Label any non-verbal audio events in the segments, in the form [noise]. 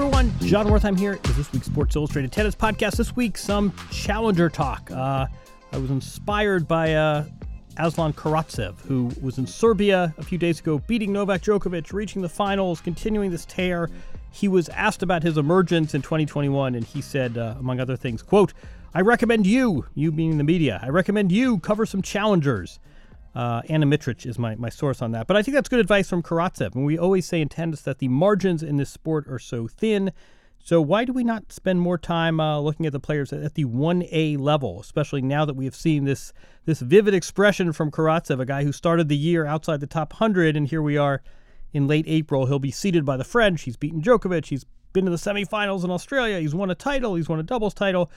Everyone, Jon Wertheim here. Is this week's Sports Illustrated Tennis Podcast. This week, some Challenger talk. Uh, I was inspired by uh, Aslan Karatsev, who was in Serbia a few days ago, beating Novak Djokovic, reaching the finals, continuing this tear. He was asked about his emergence in 2021, and he said, uh, among other things, "quote I recommend you, you being the media, I recommend you cover some challengers." Uh, Ana Mitric is my, my source on that. But I think that's good advice from Karatsev. And we always say in tennis that the margins in this sport are so thin. So why do we not spend more time uh, looking at the players at the 1A level, especially now that we have seen this this vivid expression from Karatsev, a guy who started the year outside the top 100, and here we are in late April. He'll be seeded by the French. He's beaten Djokovic. He's been to the semifinals in Australia. He's won a title. He's won a doubles title.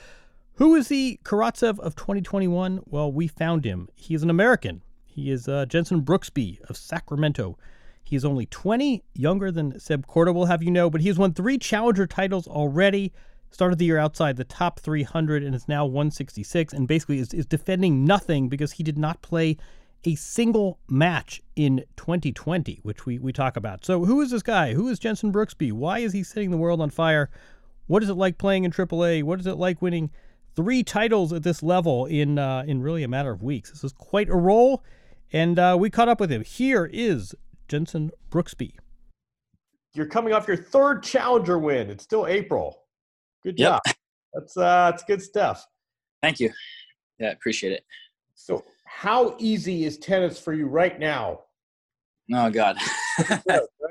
Who is the Karatsev of 2021? Well, we found him. He is an American. He is uh, Jenson Brooksby of Sacramento. He is only 20, younger than Seb Korda will have you know, but he has won three challenger titles already. Started the year outside the top 300 and is now 166, and basically is, is defending nothing because he did not play a single match in 2020, which we, we talk about. So, who is this guy? Who is Jenson Brooksby? Why is he setting the world on fire? What is it like playing in AAA? What is it like winning three titles at this level in uh, in really a matter of weeks? This is quite a roll. And uh, we caught up with him. Here is Jenson Brooksby. You're coming off your third challenger win. It's still April. Good job. Yep. That's uh that's good stuff. Thank you. Yeah, appreciate it. So how easy is tennis for you right now? Oh God.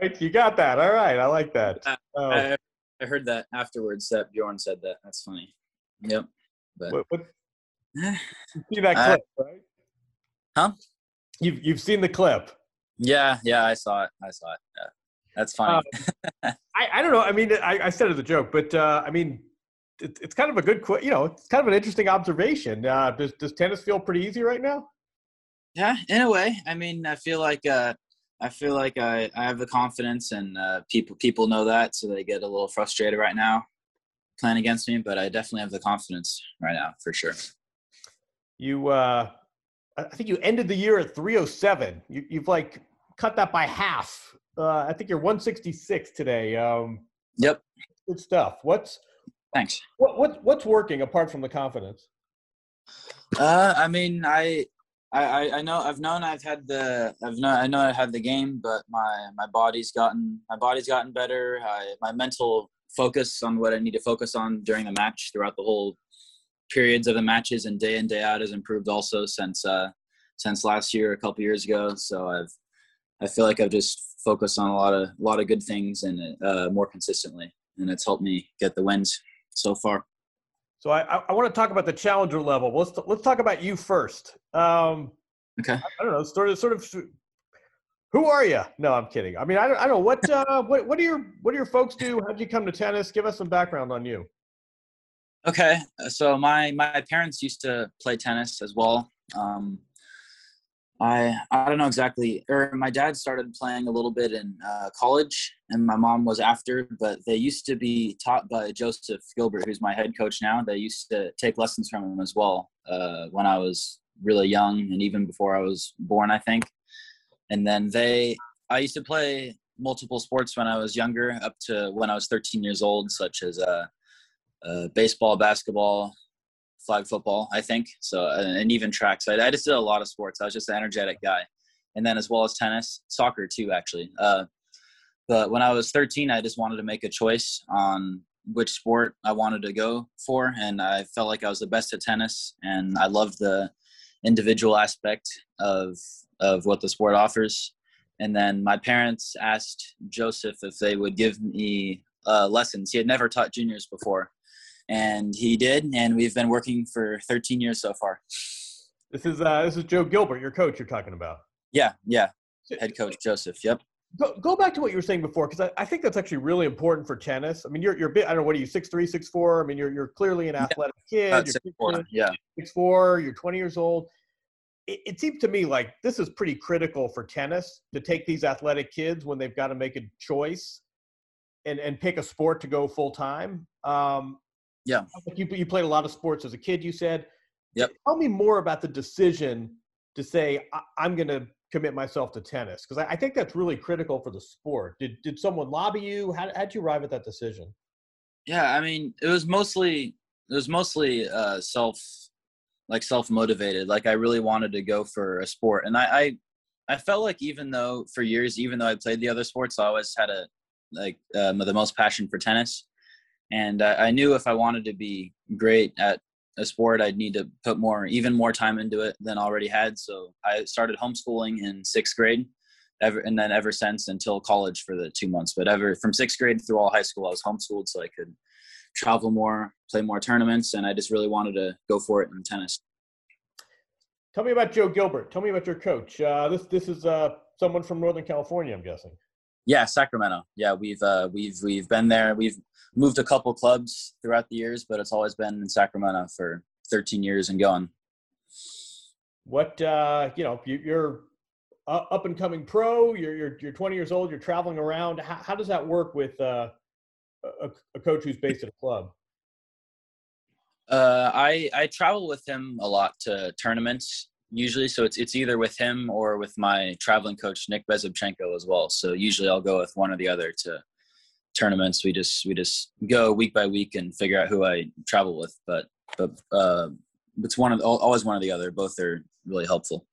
right? You got that. All right. I like that. Uh, Uh, I, I heard that afterwards that Bjorn said that. That's funny. Yep. But what, what, you see that Uh, clip, right? Huh? You've you've seen the clip. yeah, yeah, I saw it. I saw it. Yeah. That's funny. [laughs] I, I don't know. I mean, I, I said it as a joke, but uh, I mean, it, it's kind of a good, you know, it's kind of an interesting observation. Uh, does does tennis feel pretty easy right now? yeah, in a way. I mean, I feel like uh, I feel like I, I have the confidence, and uh, people people know that, so they get a little frustrated right now playing against me. But I definitely have the confidence right now, for sure. You, uh, I think you ended the year at 307. You, you've like cut that by half. Uh, I think you're 166 today. Um, Yep. good stuff. What's Thanks. what, what what's working apart from the confidence? Uh, I mean, I, I, I- I know I've known I've had the I've known I know I had the game, but my my body's gotten my body's gotten better. I, my mental focus on what I need to focus on during the match throughout the whole periods of the matches and day in day out has improved also since uh since last year a couple years ago. So I've I feel like I've just focused on a lot of a lot of good things and uh, more consistently, and it's helped me get the wins so far. So I, I, I want to talk about the challenger level. Let's let's talk about you first. Um, Okay. I don't know, sort of, sort of. Who are you? No, I'm kidding. I mean, I don't, I don't know what, uh, what, what do your, what do your folks do? How did you come to tennis? Give us some background on you. Okay, uh, so my my parents used to play tennis as well. Um, I I don't know exactly, or my dad started playing a little bit in uh, college, and my mom was after. But they used to be taught by Joseph Gilbert, who's my head coach now. They used to take lessons from him as well uh, when I was really young, and even before I was born, I think. And then they, I used to play multiple sports when I was younger, up to when I was 13 years old, such as uh, uh, baseball, basketball, flag football, I think. So, and even track. So I, I, just did a lot of sports. I was just an energetic guy. And then as well as tennis, soccer too, actually. Uh, but when I was 13, I just wanted to make a choice on which sport I wanted to go for. And I felt like I was the best at tennis. And I loved the individual aspect of, of what the sport offers. And then my parents asked Joseph if they would give me uh, lessons. He had never taught juniors before and he did, and we've been working for 13 years so far. This is uh, this is Joe Gilbert, your coach. You're talking about. Yeah, yeah, head coach Joseph. Yep. Go, go back to what you were saying before, because I, I think that's actually really important for tennis. I mean, you're you're bit. I don't know what are you six three, six four. I mean, you're you're clearly an athletic yeah, kid. You're six, four, yeah, six four. You're 20 years old. It, it seems to me like this is pretty critical for tennis to take these athletic kids when they've got to make a choice and and pick a sport to go full time. Um, yeah. You, you played a lot of sports as a kid, you said. Yep. Tell me more about the decision to say, I- am going to commit myself to tennis. Because I-, I, think that's really critical for the sport. Did, did someone lobby you? How, how'd you arrive at that decision? Yeah, I mean, it was mostly, it was mostly uh, self, like self-motivated. Like I really wanted to go for a sport. And I, I, I felt like even though for years, even though I played the other sports, I always had a, like um, the most passion for tennis and I, I knew if I wanted to be great at a sport, I'd need to put more, even more time into it than already had. So I started homeschooling in sixth grade, ever, and then ever since until college for the two months. But ever from sixth grade through all high school, I was homeschooled so I could travel more, play more tournaments, and I just really wanted to go for it in tennis. Tell me about Joe Gilbert. Tell me about your coach. Uh, this this is uh, someone from Northern California, I'm guessing. Yeah, Sacramento. Yeah, we've uh, we've we've been there. We've moved a couple clubs throughout the years, but it's always been in Sacramento for 13 years and going. What uh, you know, you, are up and coming pro. You're, you're you're 20 years old. You're traveling around. How, how does that work with uh, a, a coach who's based at a club? Uh, I I travel with him a lot to tournaments usually. So it's it's either with him or with my traveling coach Nick Bezubchenko as well. So usually I'll go with one or the other to tournaments. We just we just go week by week and figure out who I travel with. But but uh, it's one of always one or the other. Both are really helpful.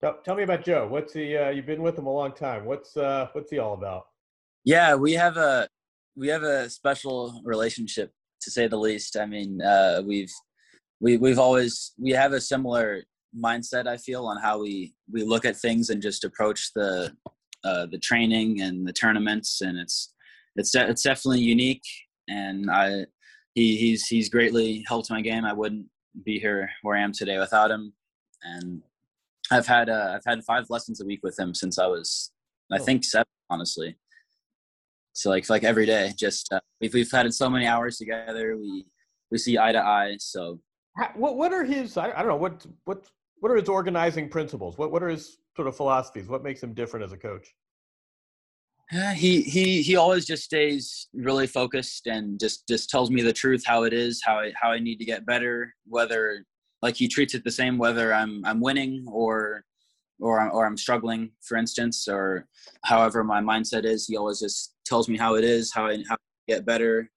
Tell, tell me about Joe. What's he? Uh, you've been with him a long time. What's uh, what's he all about? Yeah, we have a we have a special relationship to say the least. I mean, uh, we've we we've always we have a similar mindset i feel on how we we look at things and just approach the uh, the training and the tournaments. And it's it's de- it's definitely unique. And i he he's he's greatly helped my game. I wouldn't be here where i am today without him. And i've had uh, i've had five lessons a week with him since i was i oh. think seven honestly. So like like every day just uh, we've, we've had so many hours together. We we see eye to eye. So what what are his I, I don't know what what what are his organizing principles? What what are his sort of philosophies? What makes him different as a coach? He he he always just stays really focused and just just tells me the truth how it is how I how I need to get better whether like he treats it the same whether I'm I'm winning or or or I'm struggling for instance or however my mindset is he always just tells me how it is how I how to get better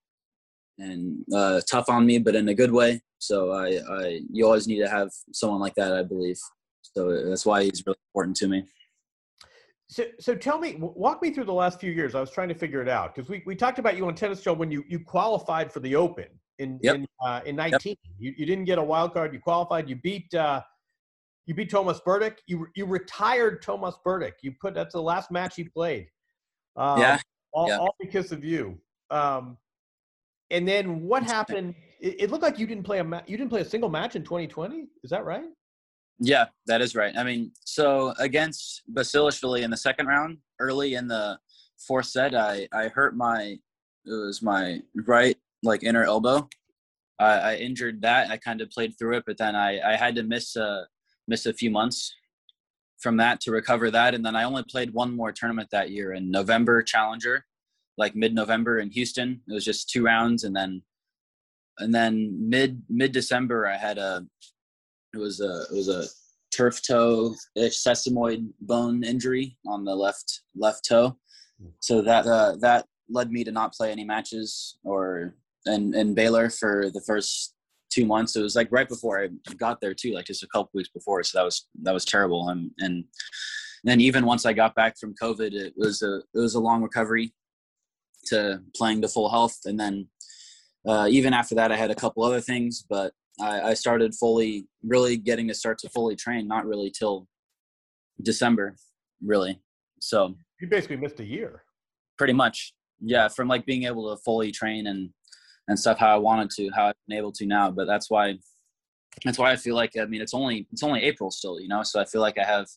and uh, tough on me but in a good way so I, I, you always need to have someone like that, I believe. So that's why he's really important to me. So, so tell me, walk me through the last few years. I was trying to figure it out because we, we talked about you on Tennis Show when you, you qualified for the Open in yep. in, uh, in 19. Yep. You, you didn't get a wild card. You qualified. You beat uh, you beat Tomas Berdych. You you retired Tomas Berdych. You put that's the last match he played. Um, yeah. All, yeah. all because of you. Um, and then what happened? It, it, looked like you didn't play a ma- you didn't play a single match in 2020. Is that right? Yeah, that is right. I mean, so against Basilashvili in the second round, early in the fourth set, I I hurt my it was my right like inner elbow. I, I injured that. I kind of played through it, but then I I had to miss a miss a few months from that to recover that, and then I only played one more tournament that year in November Challenger like mid-November in Houston. It was just two rounds, and then and then mid mid December I had a it was a it was a turf toe sesamoid bone injury on the left left toe, so that uh, that led me to not play any matches or in, in Baylor for the first two months. It was like right before I got there too, like just a couple weeks before. So that was that was terrible. And and then even once I got back from COVID, it was a it was a long recovery to playing to full health. And then uh, even after that, I had a couple other things, but I, I started fully, really getting to start to fully train. Not really till December, really. So you basically missed a year. Pretty much, yeah. From like being able to fully train and and stuff how I wanted to, how I've been able to now. But that's why that's why I feel like I mean it's only it's only April still, you know. So I feel like I have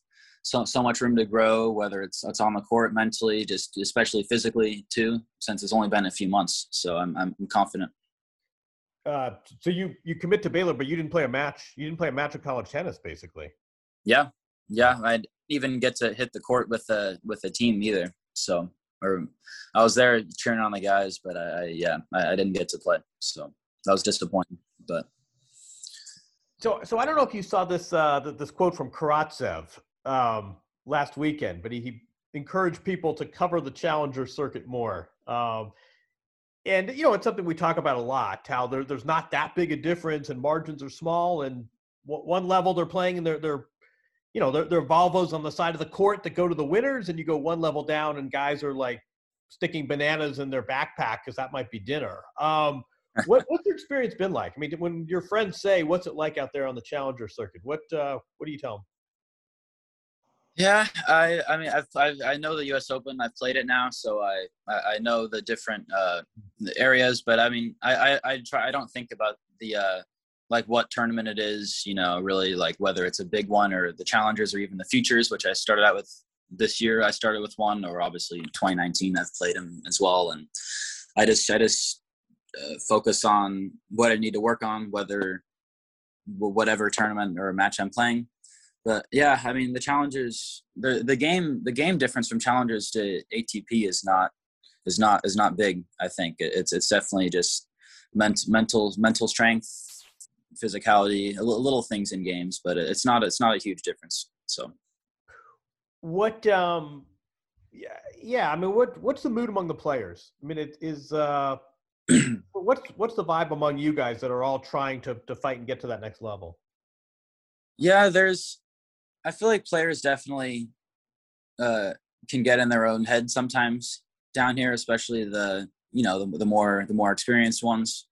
so so much room to grow, whether it's it's on the court mentally, just especially physically too, since it's only been a few months. So I'm I'm confident. Uh, so you you commit to Baylor, but you didn't play a match. You didn't play a match of college tennis, basically. Yeah, yeah. I would even get to hit the court with the with the team either. So or I was there cheering on the guys, but I, I yeah, I, I, didn't get to play, so that was disappointing. But so, so I don't know if you saw this uh, this quote from Karatsev um, last weekend, but he, he, encouraged people to cover the challenger circuit more. Um, and you know, it's something we talk about a lot. How there, there's not that big a difference, and margins are small, and one level they're playing, and they're they're you know, they're, they're Volvos on the side of the court that go to the winners, and you go one level down, and guys are like sticking bananas in their backpack because that might be dinner. Um, [laughs] what, what's your experience been like? I mean, when your friends say, "What's it like out there on the challenger circuit?" What uh, what do you tell them? Yeah, I I mean I've, I've, i know the U.S. Open. I've played it now, so I I, know the different uh, areas. But I mean I, I, I try I don't think about the uh, like what tournament it is, you know, really like whether it's a big one or the challengers or even the futures, which I started out with this year. I started with one, or obviously in 2019, I've played them as well. And I just, I just uh, focus on what I need to work on, whether whatever tournament or match I'm playing. But yeah, I mean, the challengers, the, the game, the game difference from challengers to ATP is not, is not, is not big. I think it's, it's definitely just ment- mental, mental strength, physicality, little things in games, but it's not it's not a huge difference. So, what? um Yeah, yeah. I mean, what what's the mood among the players? I mean, it is. uh [clears throat] What's what's the vibe among you guys that are all trying to to fight and get to that next level? Yeah, there's. I feel like players definitely uh, can get in their own head sometimes down here, especially the you know the, the more the more experienced ones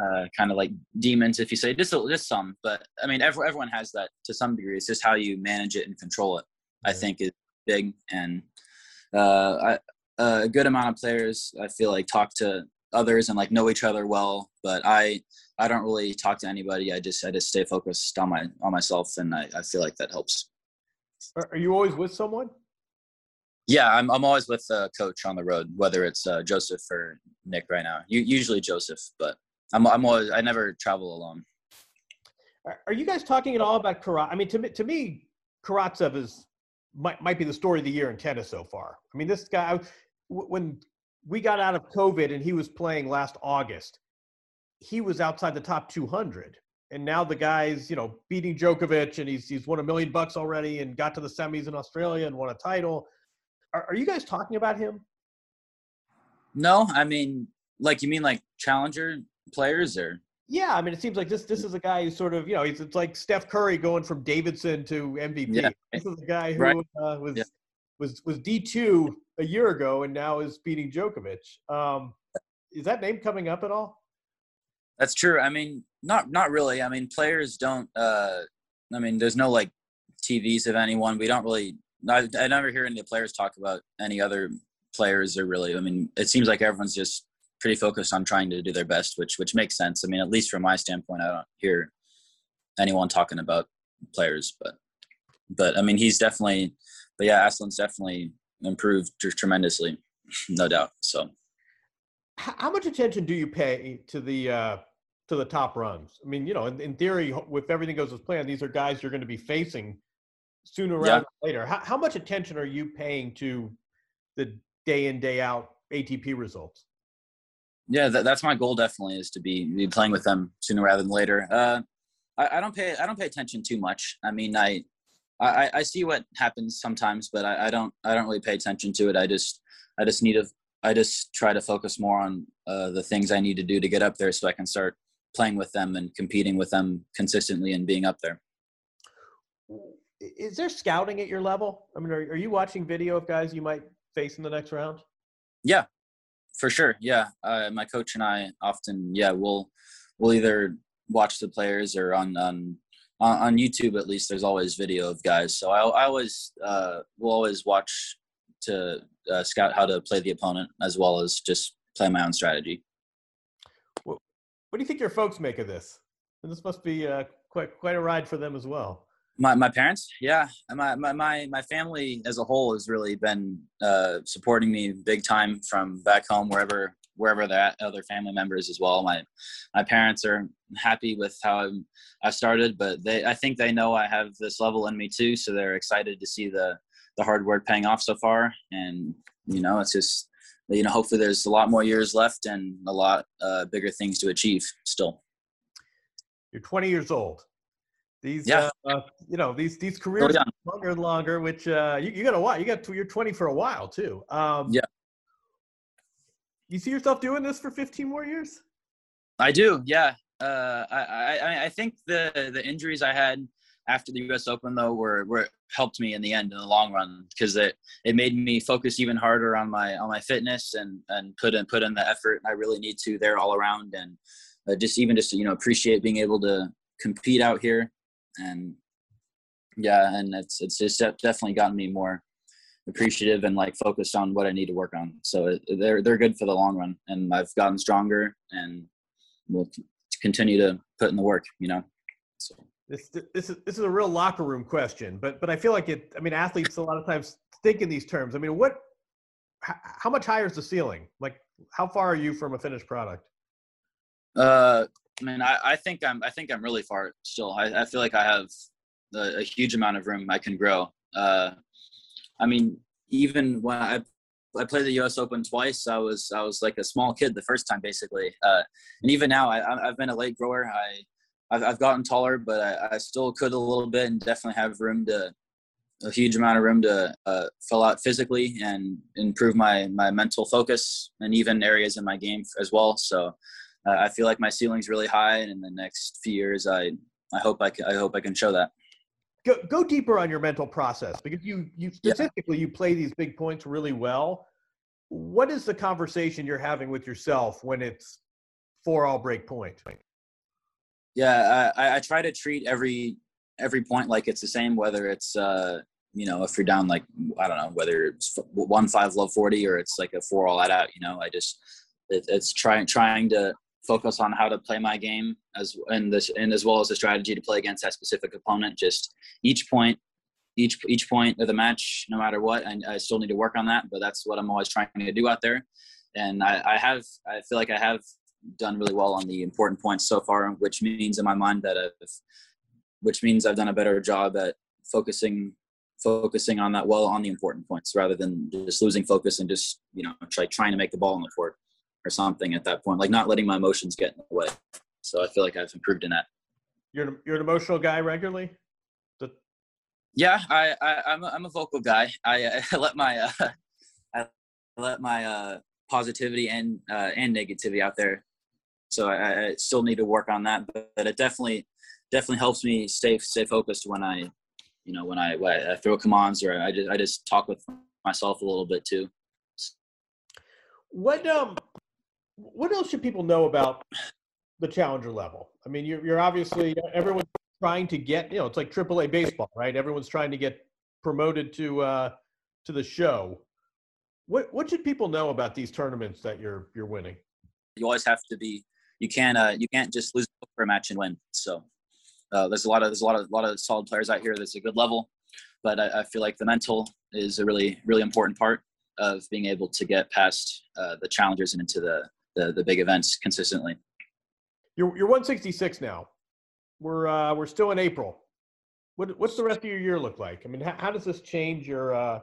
uh, kind of like demons, if you say just just some. But I mean, every, everyone has that to some degree. It's just how you manage it and control it. I think is big, and uh, I, a good amount of players I feel like talk to others and like know each other well. But I I don't really talk to anybody. I just I just stay focused on my on myself, and I, I feel like that helps. Are you always with someone? Yeah, I'm I'm always with a coach on the road, whether it's uh, Joseph or Nick right now. usually Joseph, but I'm I'm always I never travel alone. Are you guys talking at all about Karat? I mean, to me, to me, Karatsev is might might be the story of the year in tennis so far. I mean, this guy when we got out of COVID and he was playing last August, he was outside the top 200. And now the guy's, you know, beating Djokovic and he's he's won a million bucks already and got to the semis in Australia and won a title. Are, are you guys talking about him? No, I mean, like you mean like challenger players or yeah, I mean, it seems like this this is a guy who's sort of you know he's it's like Steph Curry going from Davidson to MVP. Yeah. This is a guy who right. uh, was yeah. Was was D two a year ago and now is beating Djokovic. Um, is that name coming up at all? That's true. I mean, not not really. I mean, players don't. Uh, I mean, there's no like TVs of anyone. We don't really. I, I never hear any of the players talk about any other players or really. I mean, it seems like everyone's just pretty focused on trying to do their best, which which makes sense. I mean, at least from my standpoint, I don't hear anyone talking about players, but but I mean, he's definitely, but yeah, Aslan's definitely improved tremendously, no doubt. So, how much attention do you pay to the uh, to the top runs? I mean, you know, in, in theory, if everything goes as planned, these are guys you're going to be facing sooner rather yeah. later. How, how much attention are you paying to the day in day out ATP results? yeah, that, that's my goal. Definitely is to be, be playing with them sooner rather than later. Uh, I, I, don't pay I don't pay attention too much. I mean, I I, I see what happens sometimes, but I, I don't I don't really pay attention to it. I just I just need to I just try to focus more on uh, the things I need to do to get up there, so I can start playing with them and competing with them consistently and being up there. Is there scouting at your level? I mean, are, are you watching video of guys you might face in the next round? Yeah, for sure. Yeah, uh, my coach and I often, yeah, we'll we'll either watch the players or on on on YouTube at least. There's always video of guys, so I, I always uh, will always watch to uh, scout how to play the opponent as well as just play my own strategy. What, what do you think your folks make of this? And this must be uh, quite quite a ride for them as well. My my parents, yeah, my my my, my family as a whole has really been uh, supporting me big time from back home, wherever wherever they're at, other family members as well. My my parents are happy with how I'm, I started, but they I think they know I have this level in me too, so they're excited to see the the hard work paying off so far. And you know, it's just you know, hopefully there's a lot more years left and a lot uh, bigger things to achieve still. You're 20 years old. These, yeah. Uh, you know, these these careers oh, longer and longer. Which uh, you, you got a while. You got you're 20 for a while too. Um, yeah. You see yourself doing this for 15 more years? I do. Yeah. Uh, I, I I think the the injuries I had after the U.S. Open though were were helped me in the end in the long run because it it made me focus even harder on my on my fitness and and put in put in the effort I really need to there all around and uh, just even just you know appreciate being able to compete out here and yeah, and it's it's just definitely gotten me more appreciative and like focused on what I need to work on. So it, they're they're good for the long run, and I've gotten stronger, and will continue to put in the work. You know, so. This, this is this is a real locker room question, but but I feel like it. I mean, athletes a lot of times think in these terms. I mean, what, how much higher is the ceiling? Like, how far are you from a finished product? Uh, I mean, I, I think I'm I think I'm really far still. I, I feel like I have a, a huge amount of room I can grow. Uh, I mean, even when I I played the U.S. Open twice, I was I was like a small kid the first time, basically. Uh, and even now, I, have been a late grower. I I've, I've gotten taller, but I, I, still could a little bit, and definitely have room to a huge amount of room to uh, fill out physically and improve my my mental focus and even areas in my game as well. So uh, I feel like my ceiling's really high, and in the next few years, I I hope I can, I hope I can show that. Go, go deeper on your mental process because you you statistically yeah. you play these big points really well. What is the conversation you're having with yourself when it's four all break point? Yeah, I, I try to treat every every point like it's the same, whether it's uh, you know if you're down like I don't know whether it's one five love forty or it's like a four all out. You know, I just it, it's trying trying to focus on how to play my game as and this and as well as a strategy to play against that specific opponent. Just each point, each each point of the match, no matter what, and I still need to work on that. But that's what I'm always trying to do out there, and I, I have I feel like I have done really well on the important points so far, which means in my mind that I've, which means I've done a better job at focusing focusing on that well on the important points rather than just losing focus and just you know try trying to make the ball on the court or something at that point, like not letting my emotions get in the way. So I feel like I've improved in that. You're an, you're an emotional guy regularly. The- yeah, I, I am a, I'm a vocal guy. I, [laughs] I let my uh, [laughs] I let my uh, positivity and uh, and negativity out there. So I, I still need to work on that, but, but it definitely definitely helps me stay stay focused when I you know when I, when I throw commands or I just I just talk with myself a little bit too. What um what else should people know about the challenger level? I mean, you're, you're obviously everyone's trying to get you know it's like AAA baseball, right? Everyone's trying to get promoted to uh, to the show. What what should people know about these tournaments that you're you're winning? You always have to be. You can't uh, you can't just lose for a match and win. So uh, there's a lot of there's a lot of lot of solid players out here. That's a good level, but I, I feel like the mental is a really really important part of being able to get past uh, the challengers and into the the the big events consistently. You're you're 166 now. We're uh, we're still in April. What what's the rest of your year look like? I mean, how, how does this change your uh,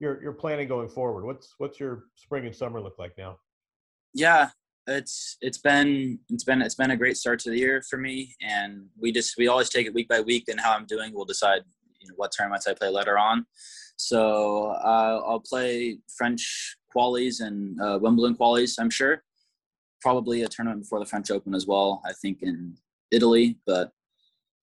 your your planning going forward? What's what's your spring and summer look like now? Yeah, it's it's been it's been it's been a great start to the year for me, and we just we always take it week by week, and how I'm doing, we'll decide you know, what tournaments I play later on. So uh, I'll play French qualies and uh, Wimbledon qualies. I'm sure. Probably a tournament before the French Open as well. I think in Italy, but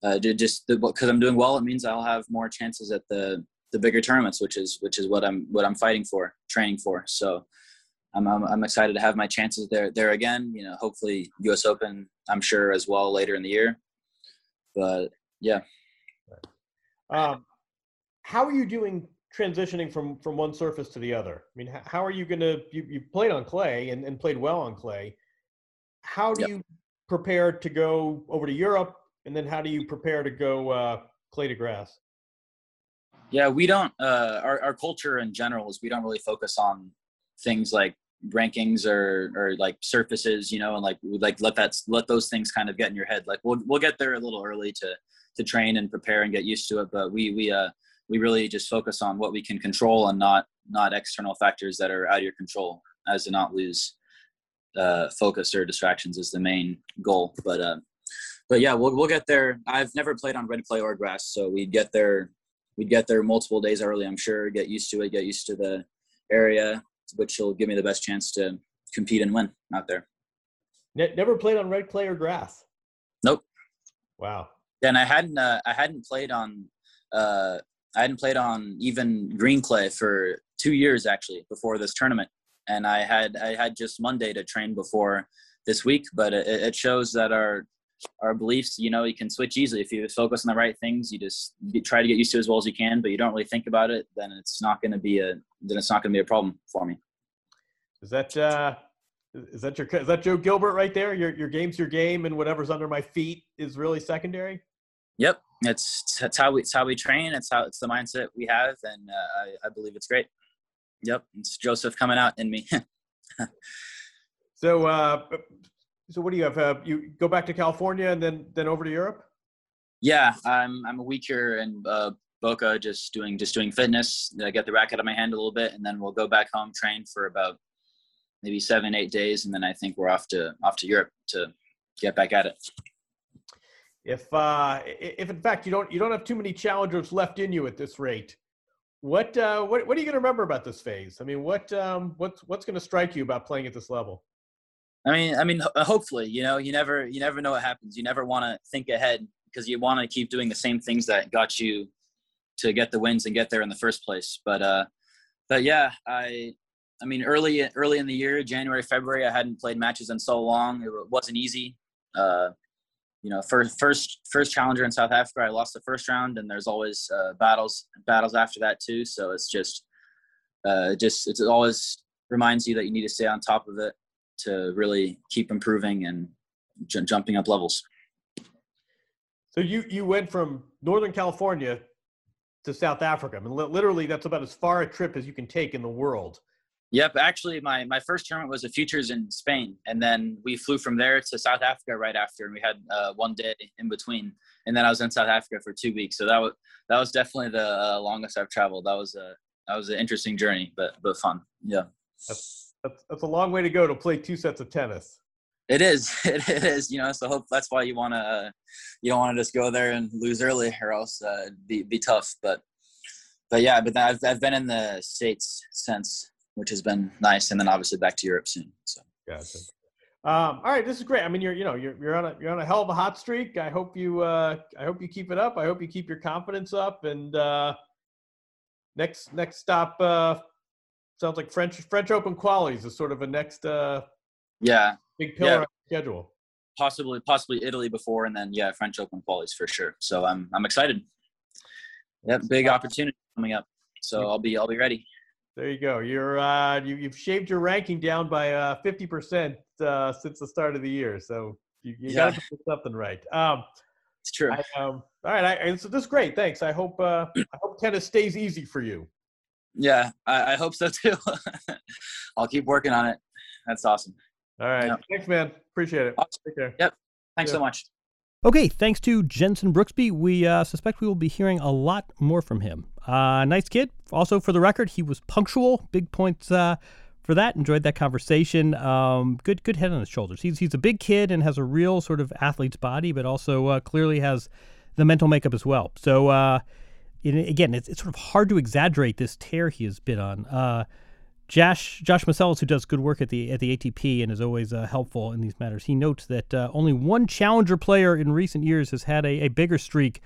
uh, just because I'm doing well, it means I'll have more chances at the the bigger tournaments, which is which is what I'm what I'm fighting for, training for. So I'm, I'm, I'm excited to have my chances there there again. You know, hopefully U.S. Open, I'm sure as well later in the year. But yeah. Um, how are you doing transitioning from from one surface to the other? I mean, how are you going to you you played on clay and, and played well on clay? How do yep. you prepare to go over to Europe, and then how do you prepare to go uh, clay to grass? Yeah, we don't. Uh, our our culture in general is we don't really focus on things like rankings or or like surfaces, you know, and like like let that let those things kind of get in your head. Like we'll we'll get there a little early to to train and prepare and get used to it, but we we uh we really just focus on what we can control and not not external factors that are out of your control, as to not lose uh, focus or distractions is the main goal. But uh, but yeah, we'll we'll get there. I've never played on red clay or grass, so we'd get there we'd get there multiple days early. I'm sure get used to it, get used to the area, which will give me the best chance to compete and win out there. Never played on red clay or grass. Nope. Wow. And I hadn't uh, I hadn't played on uh, I hadn't played on even green clay for two years actually before this tournament, and I had I had just Monday to train before this week. But it, it shows that our our beliefs, you know, you can switch easily if you focus on the right things. You just try to get used to it as well as you can, but you don't really think about it. Then it's not going to be a then it's not going to be a problem for me. Is that uh, is that your is that Joe Gilbert right there? Your your game's your game, and whatever's under my feet is really secondary. Yep, it's that's how we it's how we train. It's how it's the mindset we have, and uh, I, I believe it's great. Yep, it's Joseph coming out in me. [laughs] so uh, so what do you have? Uh, you go back to California and then then over to Europe? Yeah, I'm I'm a week here in uh, Boca, just doing just doing fitness. I get the racket of my hand a little bit, and then we'll go back home, train for about maybe seven eight days, and then I think we're off to off to Europe to get back at it. If uh, if in fact you don't you don't have too many challengers left in you at this rate, what uh, what what are you going to remember about this phase? I mean, what um, what's what's going to strike you about playing at this level? I mean, I mean, hopefully, you know, you never, you never know what happens. You never want to think ahead because you want to keep doing the same things that got you to get the wins and get there in the first place. But, uh, but yeah, I, I mean, early, early in the year, January, February, I hadn't played matches in so long. It wasn't easy. Uh, you know, first, first, first challenger in South Africa, I lost the first round, and there's always uh, battles, battles after that too. So it's just, uh, just, it always reminds you that you need to stay on top of it to really keep improving and j- jumping up levels. So you you went from Northern California to South Africa. I mean, literally, that's about as far a trip as you can take in the world. Yep, actually, my my first tournament was a futures in Spain, and then we flew from there to South Africa right after, and we had uh, one day in between, and then I was in South Africa for two weeks. So that was that was definitely the uh, longest I've traveled. That was a that was an interesting journey, but but fun. Yeah. That's, that's, that's a long way to go to play two sets of tennis. It is. [laughs] It, it is. You know, so hope that's why you want to uh, you don't want to just go there and lose early, or else uh, be be tough. But but yeah, but I've I've been in the states since, which has been nice, and then obviously back to Europe soon. So gotcha. Um, all right, this is great. I mean, you're you know you're you're on a you're on a hell of a hot streak. I hope you uh, I hope you keep it up. I hope you keep your confidence up. And uh, next next stop uh, sounds like French French Open qualies is sort of a next uh yeah big pillar yeah. schedule. Possibly possibly Italy before and then yeah French Open qualies for sure. So I'm I'm excited. Yep, big opportunity coming up. So I'll be I'll be ready. There you go. You're uh you, you've shaved your ranking down by uh 50% uh since the start of the year. So you, you yeah. got to do something right. Um it's true. I, um, all right, I, so this is great. Thanks. I hope uh, I hope tennis stays easy for you. Yeah, I, I hope so too. [laughs] I'll keep working on it. That's awesome. All right. Thanks, man. Appreciate it. Awesome. Take care. Yep. Thanks so much. Okay, thanks to Jenson Brooksby. We uh, suspect we will be hearing a lot more from him. Uh, nice kid. Also, for the record, he was punctual. Big points uh, for that. Enjoyed that conversation. Um, good, good head on his shoulders. He's he's a big kid and has a real sort of athlete's body, but also uh, clearly has the mental makeup as well. So uh, it, again, it's, it's sort of hard to exaggerate this tear he has been on. Josh Josh Meiseles, who does good work at the at the ATP and is always uh, helpful in these matters, he notes that uh, only one challenger player in recent years has had a, a bigger streak,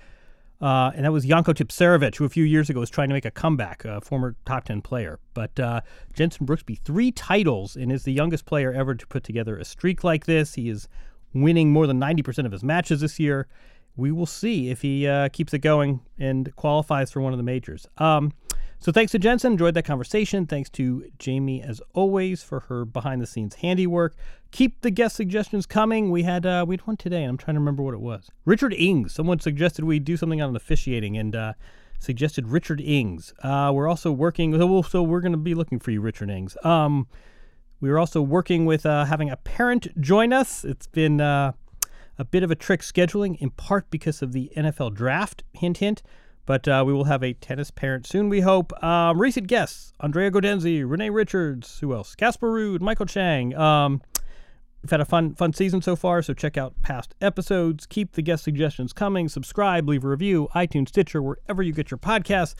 uh, and that was Janko Tipsarevic, who a few years ago was trying to make a comeback, a former top ten player. But uh, Jenson Brooksby, three titles, and is the youngest player ever to put together a streak like this. He is winning more than ninety percent of his matches this year. We will see if he uh, keeps it going and qualifies for one of the majors. Um, so thanks to Jenson. Enjoyed that conversation. Thanks to Jamie, as always, for her behind the scenes handiwork. Keep the guest suggestions coming. We had uh, we had one today, and I'm trying to remember what it was. Richard Ings. Someone suggested we do something on officiating, and uh, suggested Richard Ings. Uh, we're also working. So we're going to be looking for you, Richard Ings. Um, we are also working with uh, having a parent join us. It's been uh, a bit of a trick scheduling, in part because of the NFL draft. Hint, hint. But uh, we will have a tennis parent soon, we hope. Um, recent guests Andrea Gaudenzi, Renee Richards, who else? Casper Ruud, Michael Chang. Um, we've had a fun, fun season so far, so check out past episodes. Keep the guest suggestions coming. Subscribe, leave a review, iTunes, Stitcher, wherever you get your podcasts.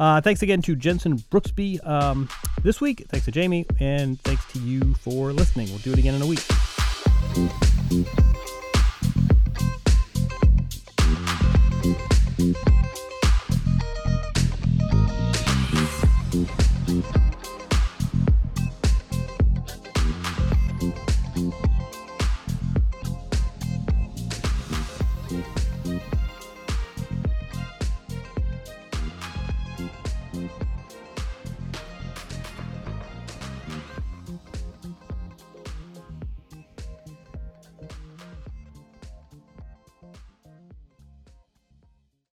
Uh, thanks again to Jenson Brooksby um, this week. Thanks to Jamie, and thanks to you for listening. We'll do it again in a week.